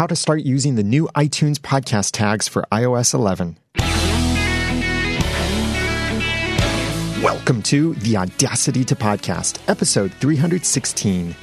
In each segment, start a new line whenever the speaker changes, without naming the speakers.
how to start using the new iTunes podcast tags for iOS 11. Welcome to the Audacity to Podcast, episode 316.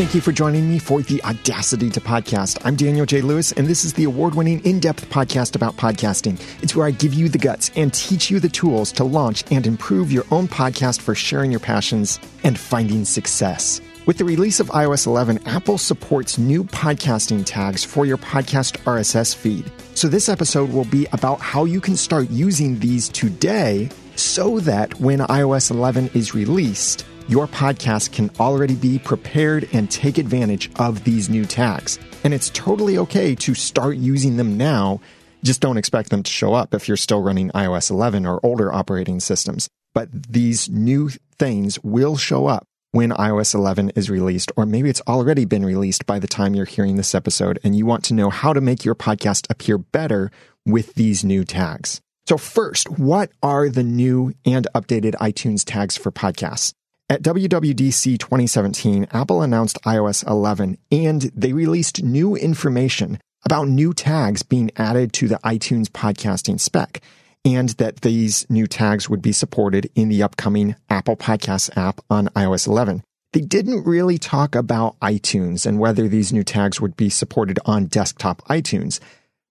Thank you for joining me for the Audacity to Podcast. I'm Daniel J. Lewis, and this is the award winning, in depth podcast about podcasting. It's where I give you the guts and teach you the tools to launch and improve your own podcast for sharing your passions and finding success. With the release of iOS 11, Apple supports new podcasting tags for your podcast RSS feed. So, this episode will be about how you can start using these today so that when iOS 11 is released, your podcast can already be prepared and take advantage of these new tags. And it's totally okay to start using them now. Just don't expect them to show up if you're still running iOS 11 or older operating systems. But these new things will show up when iOS 11 is released, or maybe it's already been released by the time you're hearing this episode and you want to know how to make your podcast appear better with these new tags. So first, what are the new and updated iTunes tags for podcasts? At WWDC 2017, Apple announced iOS 11 and they released new information about new tags being added to the iTunes podcasting spec and that these new tags would be supported in the upcoming Apple Podcasts app on iOS 11. They didn't really talk about iTunes and whether these new tags would be supported on desktop iTunes,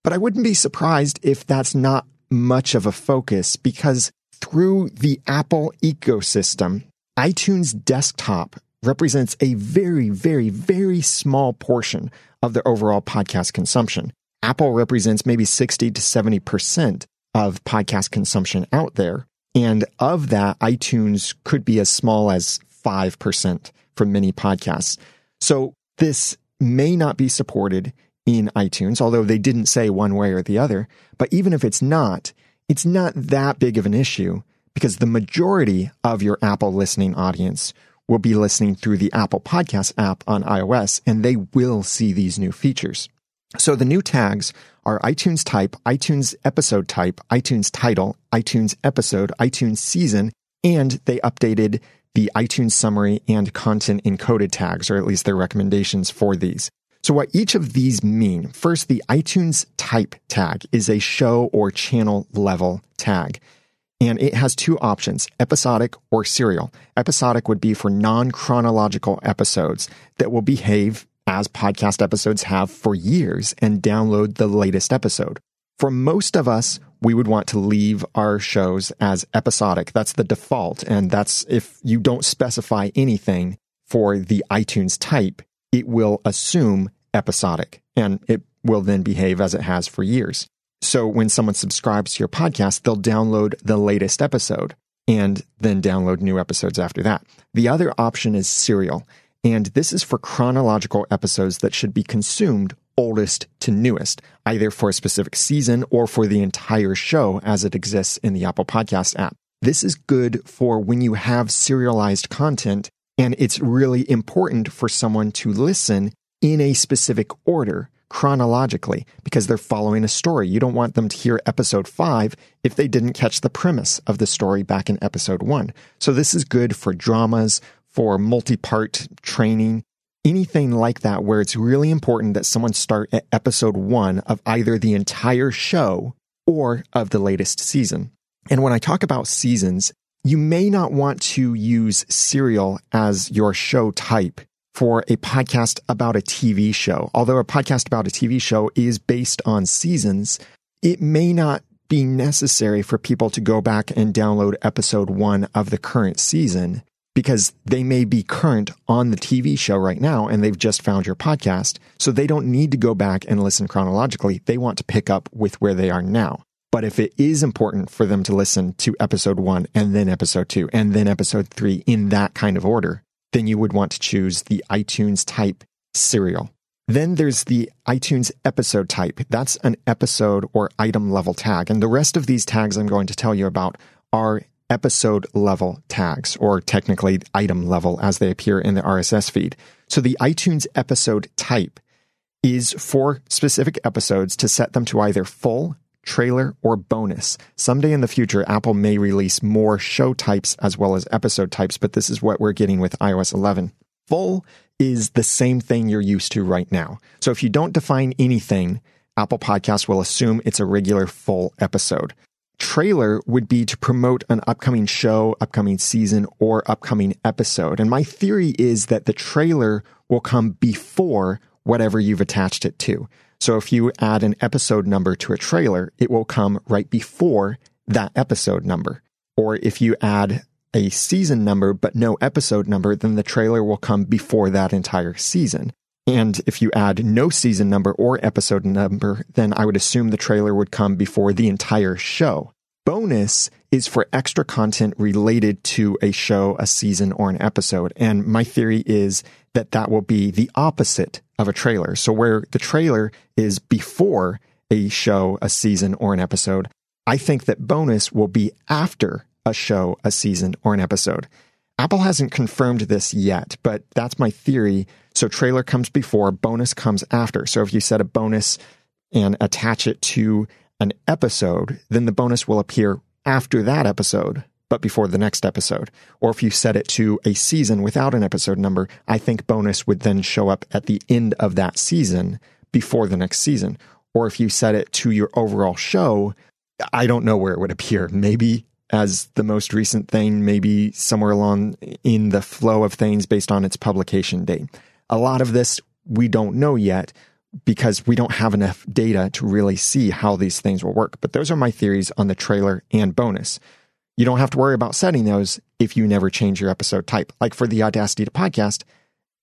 but I wouldn't be surprised if that's not much of a focus because through the Apple ecosystem, iTunes desktop represents a very, very, very small portion of the overall podcast consumption. Apple represents maybe 60 to 70% of podcast consumption out there. And of that, iTunes could be as small as 5% for many podcasts. So this may not be supported in iTunes, although they didn't say one way or the other. But even if it's not, it's not that big of an issue because the majority of your Apple listening audience will be listening through the Apple Podcast app on iOS and they will see these new features. So the new tags are iTunes type, iTunes episode type, iTunes title, iTunes episode, iTunes season, and they updated the iTunes summary and content encoded tags, or at least their recommendations for these. So what each of these mean? First, the iTunes type tag is a show or channel level tag and it has two options episodic or serial. Episodic would be for non chronological episodes that will behave as podcast episodes have for years and download the latest episode. For most of us, we would want to leave our shows as episodic. That's the default. And that's if you don't specify anything for the iTunes type, it will assume episodic and it will then behave as it has for years. So when someone subscribes to your podcast, they'll download the latest episode and then download new episodes after that. The other option is serial. And this is for chronological episodes that should be consumed oldest to newest, either for a specific season or for the entire show as it exists in the Apple Podcast app. This is good for when you have serialized content and it's really important for someone to listen in a specific order chronologically because they're following a story. You don't want them to hear episode five if they didn't catch the premise of the story back in episode one. So this is good for dramas, for multi-part training, anything like that where it's really important that someone start at episode one of either the entire show or of the latest season. And when I talk about seasons, you may not want to use serial as your show type for a podcast about a TV show. Although a podcast about a TV show is based on seasons, it may not be necessary for people to go back and download episode one of the current season because they may be current on the TV show right now and they've just found your podcast. So they don't need to go back and listen chronologically. They want to pick up with where they are now. But if it is important for them to listen to episode one and then episode two and then episode three in that kind of order, then you would want to choose the iTunes type serial. Then there's the iTunes episode type. That's an episode or item level tag. And the rest of these tags I'm going to tell you about are episode level tags, or technically item level as they appear in the RSS feed. So the iTunes episode type is for specific episodes to set them to either full, trailer, or bonus. Someday in the future, Apple may release more show types as well as episode types, but this is what we're getting with iOS 11. Full is the same thing you're used to right now. So if you don't define anything, Apple Podcasts will assume it's a regular full episode. Trailer would be to promote an upcoming show, upcoming season, or upcoming episode. And my theory is that the trailer will come before whatever you've attached it to. So if you add an episode number to a trailer, it will come right before that episode number. Or if you add a season number but no episode number, then the trailer will come before that entire season. And if you add no season number or episode number, then I would assume the trailer would come before the entire show. Bonus is for extra content related to a show, a season, or an episode. And my theory is that that will be the opposite of a trailer. So where the trailer is before a show, a season, or an episode, I think that bonus will be after a show, a season, or an episode. Apple hasn't confirmed this yet, but that's my theory. So trailer comes before, bonus comes after. So if you set a bonus and attach it to an episode, then the bonus will appear after that episode, but before the next episode. Or if you set it to a season without an episode number, I think bonus would then show up at the end of that season before the next season. Or if you set it to your overall show, I don't know where it would appear. Maybe as the most recent thing, maybe somewhere along in the flow of things based on its publication date. A lot of this we don't know yet because we don't have enough data to really see how these things will work. But those are my theories on the trailer and bonus. You don't have to worry about setting those if you never change your episode type. Like for the Audacity to podcast,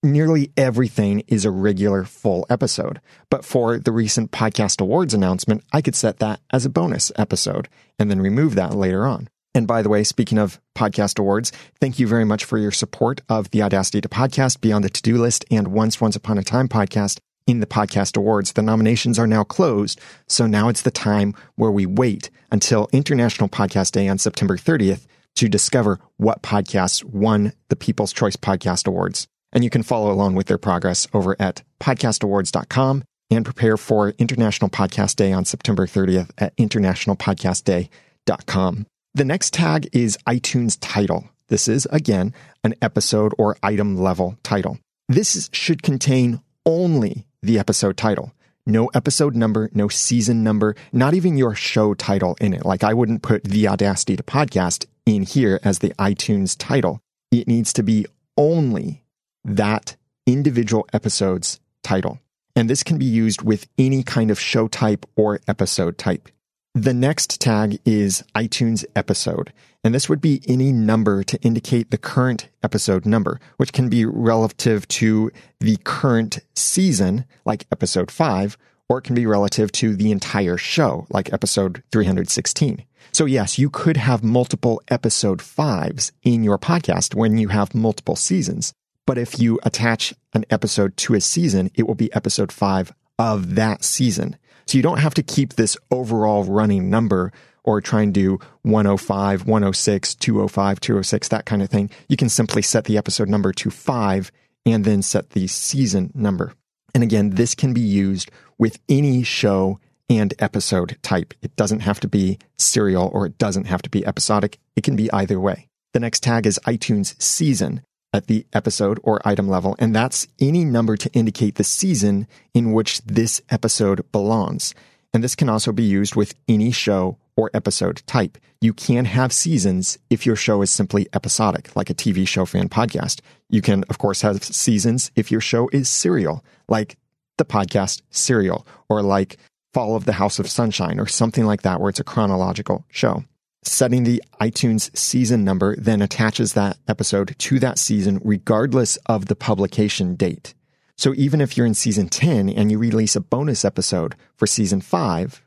nearly everything is a regular full episode. But for the recent podcast awards announcement, I could set that as a bonus episode and then remove that later on. And by the way, speaking of podcast awards, thank you very much for your support of the Audacity to Podcast, Beyond the To Do List, and Once Once Upon a Time podcast in the podcast awards. The nominations are now closed, so now it's the time where we wait until International Podcast Day on September 30th to discover what podcasts won the People's Choice Podcast Awards. And you can follow along with their progress over at podcastawards.com and prepare for International Podcast Day on September 30th at internationalpodcastday.com. The next tag is iTunes title. This is, again, an episode or item level title. This should contain only the episode title. No episode number, no season number, not even your show title in it. Like I wouldn't put the Audacity to podcast in here as the iTunes title. It needs to be only that individual episode's title. And this can be used with any kind of show type or episode type. The next tag is iTunes episode, and this would be any number to indicate the current episode number, which can be relative to the current season, like episode 5, or it can be relative to the entire show, like episode 316. So yes, you could have multiple episode 5s in your podcast when you have multiple seasons. But if you attach an episode to a season, it will be episode 5 of that season. So you don't have to keep this overall running number or try and do 105, 106, 205, 206, that kind of thing. You can simply set the episode number to five and then set the season number. And again, this can be used with any show and episode type. It doesn't have to be serial or it doesn't have to be episodic. It can be either way. The next tag is iTunes season at the episode or item level, and that's any number to indicate the season in which this episode belongs. And this can also be used with any show or episode type. You can have seasons if your show is simply episodic, like a TV show fan podcast. You can, of course, have seasons if your show is serial, like the podcast Serial, or like Fall of the House of Sunshine, or something like that, where it's a chronological show setting the iTunes season number then attaches that episode to that season regardless of the publication date. So even if you're in season 10 and you release a bonus episode for season 5,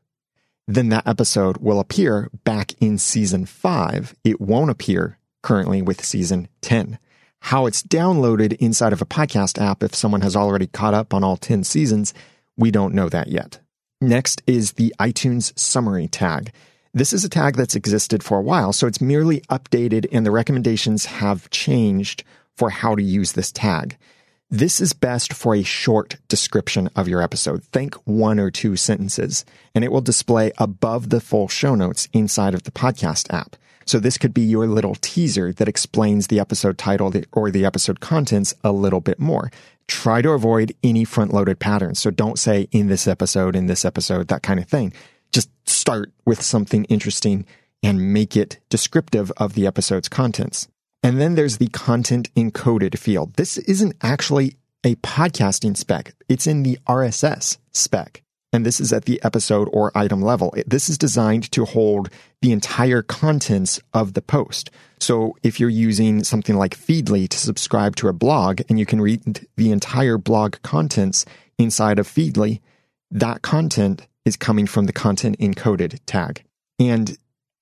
then that episode will appear back in season 5. It won't appear currently with season 10. How it's downloaded inside of a podcast app if someone has already caught up on all 10 seasons, we don't know that yet. Next is the iTunes summary tag. This is a tag that's existed for a while, so it's merely updated and the recommendations have changed for how to use this tag. This is best for a short description of your episode. Think one or two sentences, and it will display above the full show notes inside of the podcast app. So this could be your little teaser that explains the episode title or the episode contents a little bit more. Try to avoid any front loaded patterns. So don't say in this episode, in this episode, that kind of thing. Just start with something interesting and make it descriptive of the episode's contents. And then there's the content encoded field. This isn't actually a podcasting spec. It's in the RSS spec. And this is at the episode or item level. This is designed to hold the entire contents of the post. So if you're using something like Feedly to subscribe to a blog and you can read the entire blog contents inside of Feedly, that content is coming from the content encoded tag. And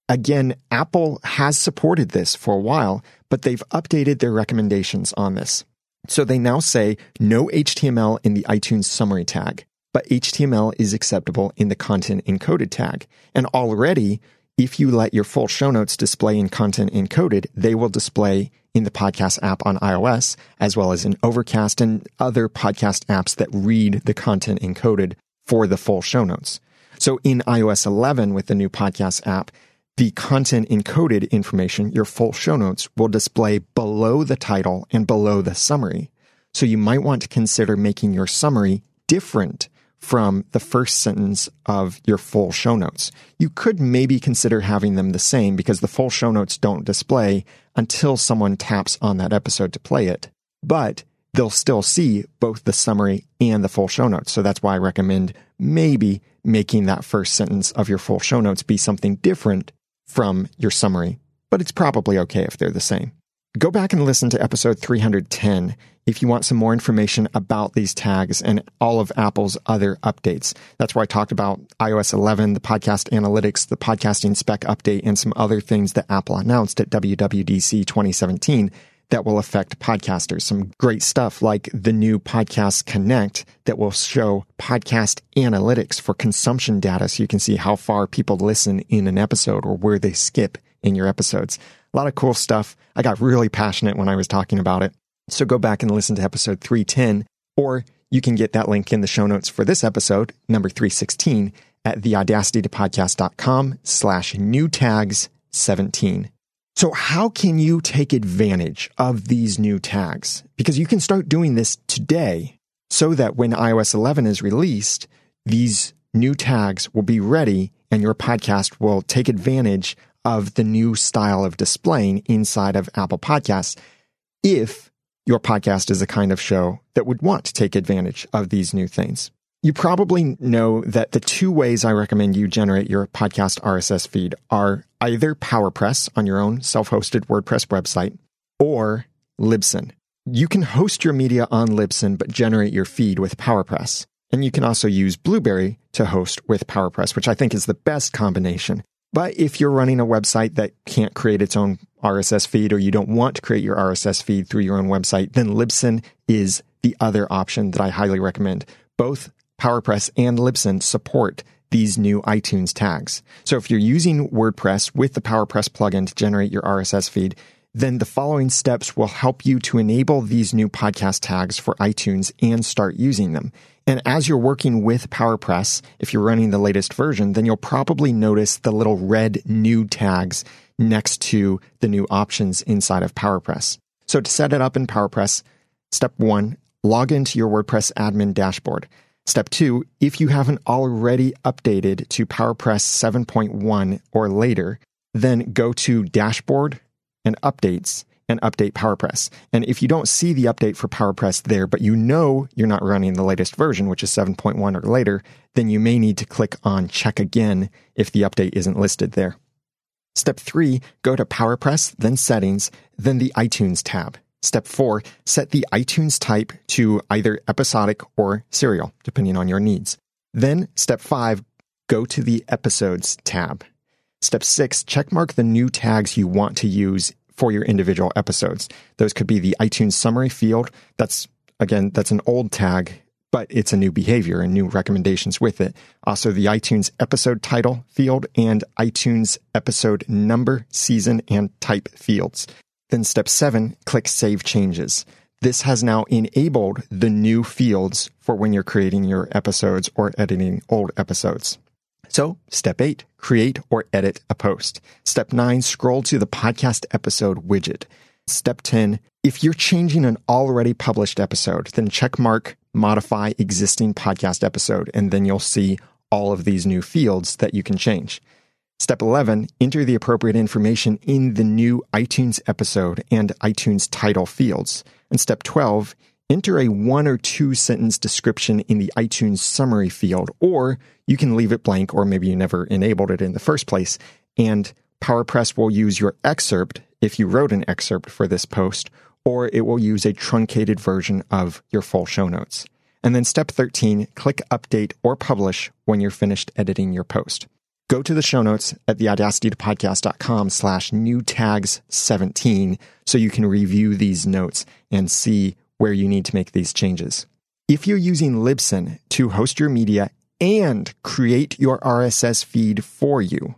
again, Apple has supported this for a while, but they've updated their recommendations on this. So they now say no HTML in the iTunes summary tag, but HTML is acceptable in the content encoded tag. And already, if you let your full show notes display in content encoded, they will display in the podcast app on iOS, as well as in Overcast and other podcast apps that read the content encoded for the full show notes. So in iOS 11 with the new podcast app, the content encoded information, your full show notes, will display below the title and below the summary. So you might want to consider making your summary different from the first sentence of your full show notes. You could maybe consider having them the same because the full show notes don't display until someone taps on that episode to play it. But they'll still see both the summary and the full show notes. So that's why I recommend maybe making that first sentence of your full show notes be something different from your summary, but it's probably okay if they're the same. Go back and listen to episode 310 if you want some more information about these tags and all of Apple's other updates. That's where I talked about iOS 11, the podcast analytics, the podcasting spec update, and some other things that Apple announced at WWDC 2017 that will affect podcasters. Some great stuff like the new Podcast Connect that will show podcast analytics for consumption data so you can see how far people listen in an episode or where they skip in your episodes. A lot of cool stuff. I got really passionate when I was talking about it. So go back and listen to episode 310, or you can get that link in the show notes for this episode, number 316, at theaudacitytopodcast.com slash new tags 17. So how can you take advantage of these new tags? Because you can start doing this today so that when iOS 11 is released, these new tags will be ready and your podcast will take advantage of the new style of displaying inside of Apple Podcasts if your podcast is the kind of show that would want to take advantage of these new things. You probably know that the two ways I recommend you generate your podcast RSS feed are either PowerPress on your own self hosted WordPress website or Libsyn. You can host your media on Libsyn but generate your feed with PowerPress. And you can also use Blubrry to host with PowerPress, which I think is the best combination. But if you're running a website that can't create its own RSS feed or you don't want to create your RSS feed through your own website, then Libsyn is the other option that I highly recommend. Both PowerPress and Libsyn support these new iTunes tags. So if you're using WordPress with the PowerPress plugin to generate your RSS feed, then the following steps will help you to enable these new podcast tags for iTunes and start using them. And as you're working with PowerPress, if you're running the latest version, then you'll probably notice the little red new tags next to the new options inside of PowerPress. So to set it up in PowerPress, step one, log into your WordPress admin dashboard. Step two, if you haven't already updated to PowerPress 7.1 or later, then go to Dashboard and Updates and update PowerPress. And if you don't see the update for PowerPress there, but you know you're not running the latest version, which is 7.1 or later, then you may need to click on Check Again if the update isn't listed there. Step three, go to PowerPress, then Settings, then the iTunes tab. Step four, set the iTunes type to either episodic or serial, depending on your needs. Then, step five, go to the episodes tab. Step six, checkmark the new tags you want to use for your individual episodes. Those could be the iTunes summary field. That's, again, that's an old tag, but it's a new behavior and new recommendations with it. Also, the iTunes episode title field and iTunes episode number, season, and type fields. Then step seven, click Save Changes. this has now enabled the new fields for when you're creating your episodes or editing old episodes. So, step eight, create or edit a post. Step nine, scroll to the podcast episode widget. Step 10, if you're changing an already published episode, then check mark modify existing podcast episode, and then you'll see all of these new fields that you can change. Step 11, enter the appropriate information in the new iTunes episode and iTunes title fields. And step 12, enter a one or two sentence description in the iTunes summary field, or you can leave it blank, or maybe you never enabled it in the first place. And PowerPress will use your excerpt if you wrote an excerpt for this post, or it will use a truncated version of your full show notes. And then step 13, click update or publish when you're finished editing your post. Go to the show notes at theaudacitytopodcast.com slash new tags 17 so you can review these notes and see where you need to make these changes. If you're using Libsyn to host your media and create your RSS feed for you,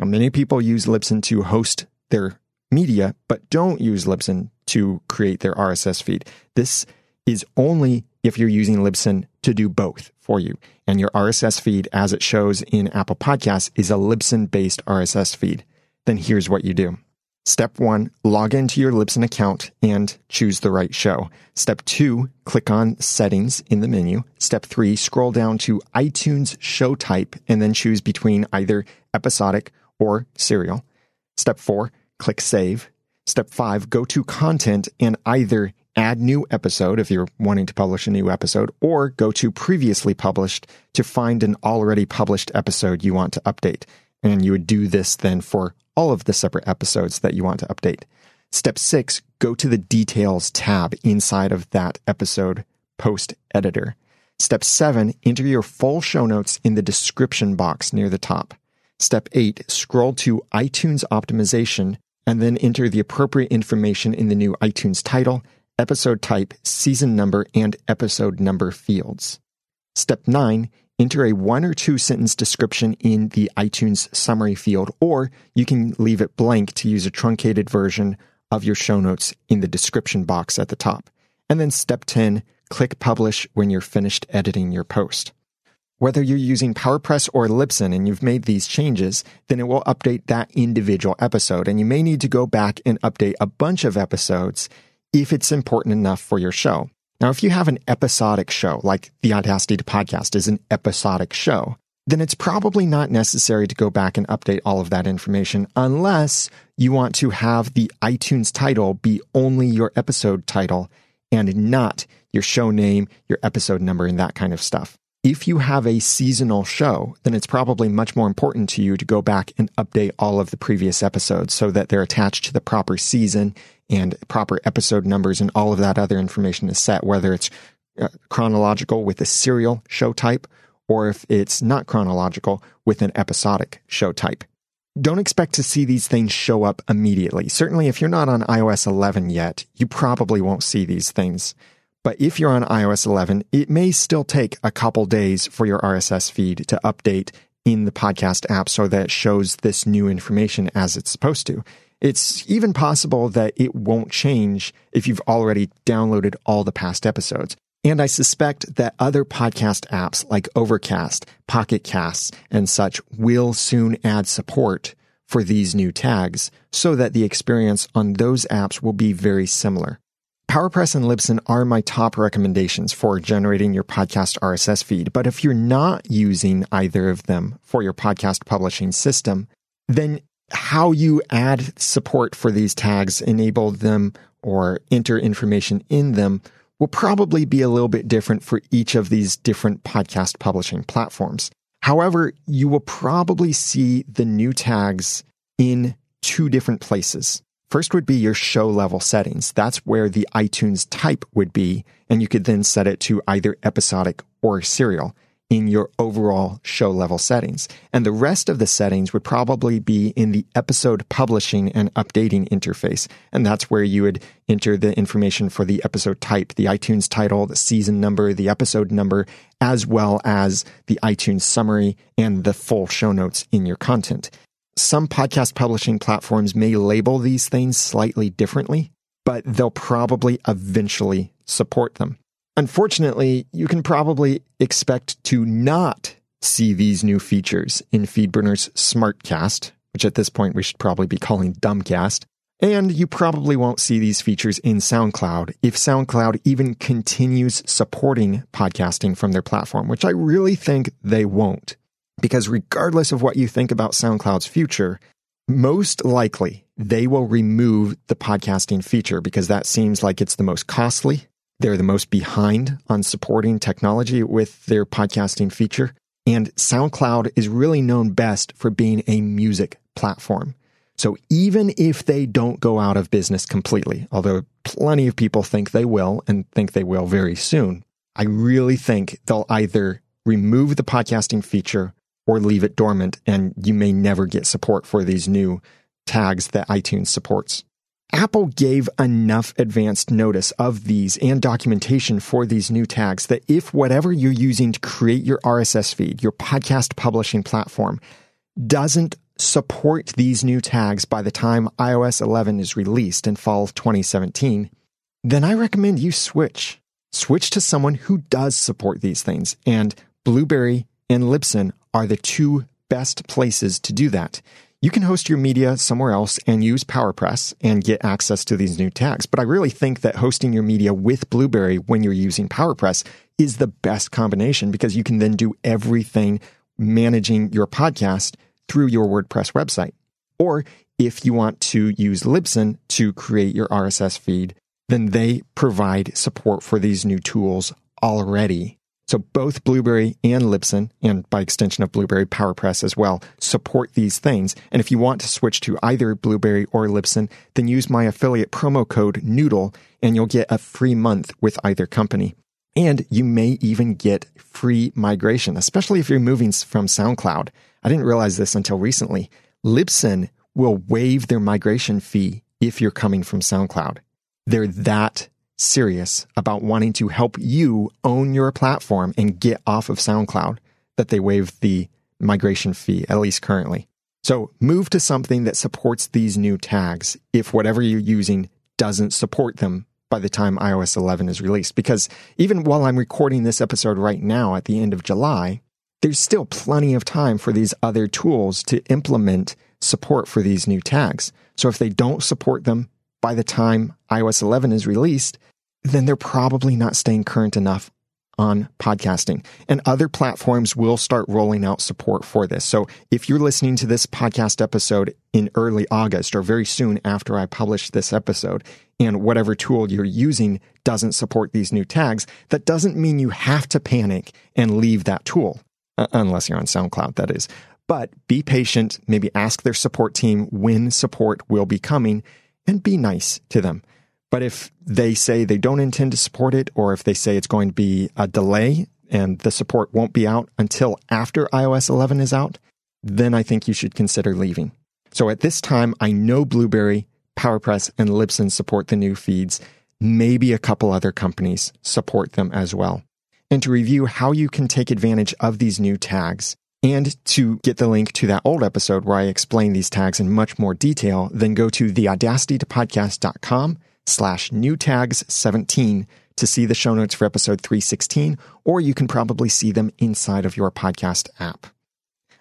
now many people use Libsyn to host their media, but don't use Libsyn to create their RSS feed. This is only if you're using Libsyn to do both for you. And your RSS feed, as it shows in Apple Podcasts, is a Libsyn based RSS feed. Then here's what you do. Step one, log into your Libsyn account and choose the right show. Step two, click on settings in the menu. Step three, scroll down to iTunes show type and then choose between either episodic or serial. Step four, click save. Step five, go to content and either add new episode if you're wanting to publish a new episode, or go to previously published to find an already published episode you want to update. And you would do this then for all of the separate episodes that you want to update. Step six, go to the details tab inside of that episode post editor. Step seven, enter your full show notes in the description box near the top. Step eight, scroll to iTunes optimization and then enter the appropriate information in the new iTunes title episode type, season number, and episode number fields. Step 9 enter a one or two sentence description in the iTunes summary field, or you can leave it blank to use a truncated version of your show notes in the description box at the top. And then step 10, click publish when you're finished editing your post. Whether you're using PowerPress or Libsyn and you've made these changes, then it will update that individual episode. And you may need to go back and update a bunch of episodes if it's important enough for your show. Now, if you have an episodic show, like the Audacity to Podcast is an episodic show, then it's probably not necessary to go back and update all of that information unless you want to have the iTunes title be only your episode title and not your show name, your episode number, and that kind of stuff. If you have a seasonal show, then it's probably much more important to you to go back and update all of the previous episodes so that they're attached to the proper season and proper episode numbers and all of that other information is set, whether it's uh, chronological with a serial show type or if it's not chronological with an episodic show type. Don't expect to see these things show up immediately. Certainly, if you're not on iOS 11 yet, you probably won't see these things. But if you're on iOS 11, it may still take a couple days for your RSS feed to update in the podcast app so that it shows this new information as it's supposed to. It's even possible that it won't change if you've already downloaded all the past episodes. And I suspect that other podcast apps like Overcast, Pocket Casts, and such will soon add support for these new tags so that the experience on those apps will be very similar. PowerPress and Libsyn are my top recommendations for generating your podcast RSS feed. But if you're not using either of them for your podcast publishing system, then how you add support for these tags, enable them, or enter information in them will probably be a little bit different for each of these different podcast publishing platforms. However, you will probably see the new tags in two different places. First would be your show level settings. That's where the iTunes type would be, and you could then set it to either episodic or serial in your overall show level settings. And the rest of the settings would probably be in the episode publishing and updating interface. And that's where you would enter the information for the episode type, the iTunes title, the season number, the episode number, as well as the iTunes summary and the full show notes in your content. Some podcast publishing platforms may label these things slightly differently. but they'll probably eventually support them. Unfortunately, you can probably expect to not see these new features in FeedBurner's SmartCast, which at this point we should probably be calling Dumbcast. And you probably won't see these features in SoundCloud if SoundCloud even continues supporting podcasting from their platform, which I really think they won't. Because regardless of what you think about SoundCloud's future, most likely they will remove the podcasting feature because that seems like it's the most costly. They're the most behind on supporting technology with their podcasting feature. And SoundCloud is really known best for being a music platform. So even if they don't go out of business completely, although plenty of people think they will and think they will very soon, I really think they'll either remove the podcasting feature or leave it dormant and you may never get support for these new tags that iTunes supports. Apple gave enough advanced notice of these and documentation for these new tags that if whatever you're using to create your RSS feed, your podcast publishing platform, doesn't support these new tags by the time iOS 11 is released in fall of 2017, then I recommend you switch. Switch to someone who does support these things. And Blubrry and Libsyn are the two best places to do that. You can host your media somewhere else and use PowerPress and get access to these new tags. But I really think that hosting your media with Blubrry when you're using PowerPress is the best combination because you can then do everything managing your podcast through your WordPress website. Or if you want to use Libsyn to create your RSS feed, then they provide support for these new tools already. So both Blubrry and Libsyn, and by extension of Blubrry PowerPress as well, support these things. And if you want to switch to either Blubrry or Libsyn, then use my affiliate promo code Noodle and you'll get a free month with either company. And you may even get free migration, especially if you're moving from SoundCloud. I didn't realize this until recently. Libsyn will waive their migration fee if you're coming from SoundCloud. They're that serious about wanting to help you own your platform and get off of SoundCloud that they waive the migration fee, at least currently. So move to something that supports these new tags if whatever you're using doesn't support them by the time iOS 11 is released. Because even while I'm recording this episode right now at the end of July, there's still plenty of time for these other tools to implement support for these new tags. So if they don't support them by the time iOS 11 is released, then they're probably not staying current enough on podcasting. And other platforms will start rolling out support for this. So if you're listening to this podcast episode in early August or very soon after I publish this episode, and whatever tool you're using doesn't support these new tags, that doesn't mean you have to panic and leave that tool, uh, unless you're on SoundCloud, that is. But be patient, maybe ask their support team when support will be coming, and be nice to them. But if they say they don't intend to support it, or if they say it's going to be a delay and the support won't be out until after iOS 11 is out, then I think you should consider leaving. So at this time, I know Blubrry, PowerPress, and Libsyn support the new feeds. Maybe a couple other companies support them as well. And to review how you can take advantage of these new tags, and to get the link to that old episode where I explain these tags in much more detail, then go to theaudacitytopodcast.com slash new tags 17 to see the show notes for episode 316, or you can probably see them inside of your podcast app.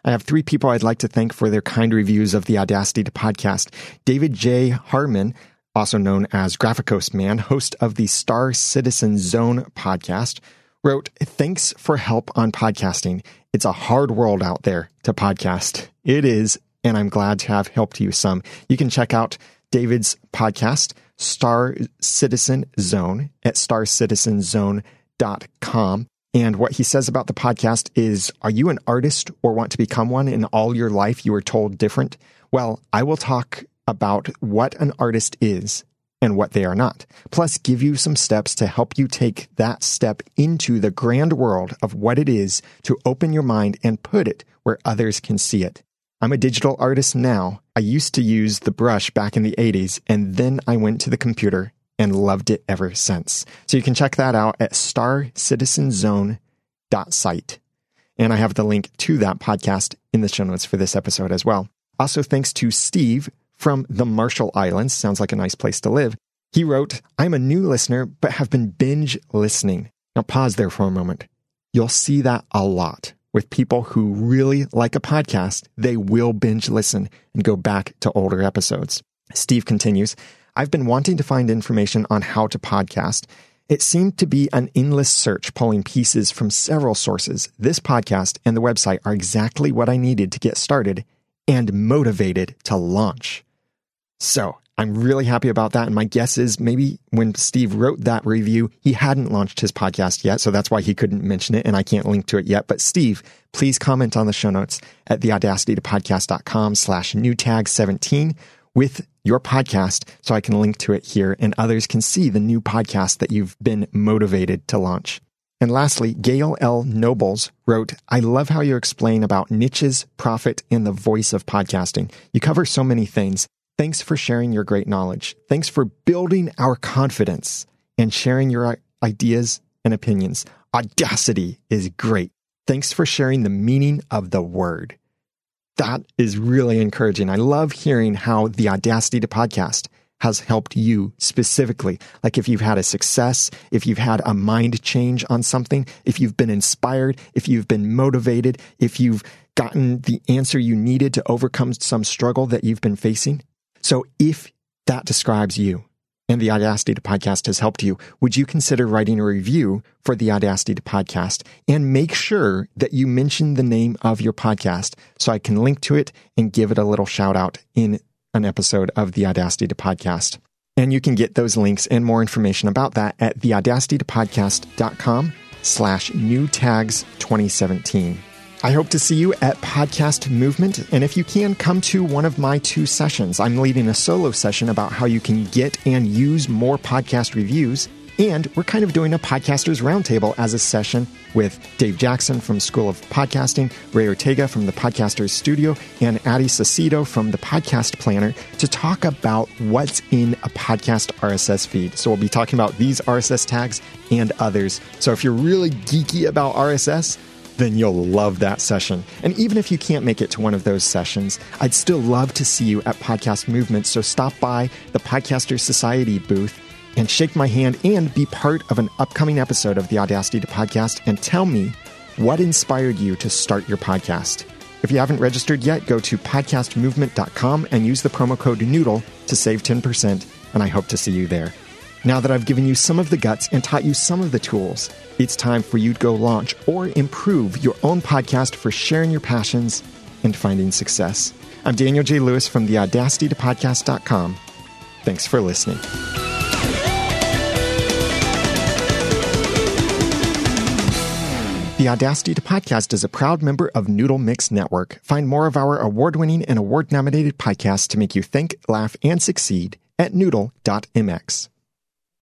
I have three people I'd like to thank for their kind reviews of the Audacity to podcast. David J. Harmon, also known as Graphicos Man, host of the Star Citizen Zone podcast, wrote, Thanks for help on podcasting. It's a hard world out there to podcast. It is, and I'm glad to have helped you some. You can check out David's podcast, Star Citizen Zone at starcitizenzone.com. And what he says about the podcast is Are you an artist or want to become one in all your life you were told different? Well, I will talk about what an artist is and what they are not, plus give you some steps to help you take that step into the grand world of what it is to open your mind and put it where others can see it. I'm a digital artist now. I used to use the brush back in the 80s, and then I went to the computer and loved it ever since. So you can check that out at starcitizenzone.site. And I have the link to that podcast in the show notes for this episode as well. Also, thanks to Steve from the Marshall Islands. Sounds like a nice place to live. He wrote, I'm a new listener, but have been binge listening. Now pause there for a moment. You'll see that a lot with people who really like a podcast. They will binge listen and go back to older episodes. Steve continues, I've been wanting to find information on how to podcast. It seemed to be an endless search pulling pieces from several sources. This podcast and the website are exactly what I needed to get started and motivated to launch. So I'm really happy about that. And my guess is maybe when Steve wrote that review, he hadn't launched his podcast yet. So that's why he couldn't mention it and I can't link to it yet. But Steve, please comment on the show notes at theaudacitytopodcast.com slash new tag 17 with your podcast so I can link to it here and others can see the new podcast that you've been motivated to launch. And lastly, Gail L. Nobles wrote, I love how you explain about niches, profit, and the voice of podcasting. You cover so many things. Thanks for sharing your great knowledge. Thanks for building our confidence and sharing your ideas and opinions. Audacity is great. Thanks for sharing the meaning of the word. That is really encouraging. I love hearing how the Audacity to podcast has helped you specifically. Like if you've had a success, if you've had a mind change on something, if you've been inspired, if you've been motivated, if you've gotten the answer you needed to overcome some struggle that you've been facing. So if that describes you and the Audacity to podcast has helped you, would you consider writing a review for the Audacity to podcast and make sure that you mention the name of your podcast so I can link to it and give it a little shout out in an episode of the Audacity to podcast. And you can get those links and more information about that at theaudacitytopodcast.com slash new tags 2017. I hope to see you at Podcast Movement. And if you can, come to one of my two sessions. I'm leading a solo session about how you can get and use more podcast reviews and we're kind of doing a podcasters roundtable as a session with Dave Jackson from School of Podcasting, Ray Ortega from the Podcasters Studio, and Addie Sacido from the Podcast Planner to talk about what's in a podcast RSS feed. So we'll be talking about these RSS tags and others. So if you're really geeky about RSS, then you'll love that session. And even if you can't make it to one of those sessions, I'd still love to see you at Podcast Movement. So stop by the Podcaster Society booth and shake my hand and be part of an upcoming episode of the Audacity to Podcast and tell me what inspired you to start your podcast. If you haven't registered yet, go to podcastmovement.com and use the promo code Noodle to save 10%, and I hope to see you there. Now that I've given you some of the guts and taught you some of the tools, it's time for you to go launch or improve your own podcast for sharing your passions and finding success. I'm Daniel J. Lewis from the Audacity to Podcast.com. Thanks for listening. The Audacity to Podcast is a proud member of Noodle Mix Network. Find more of our award winning and award nominated podcasts to make you think, laugh, and succeed at noodle.mx.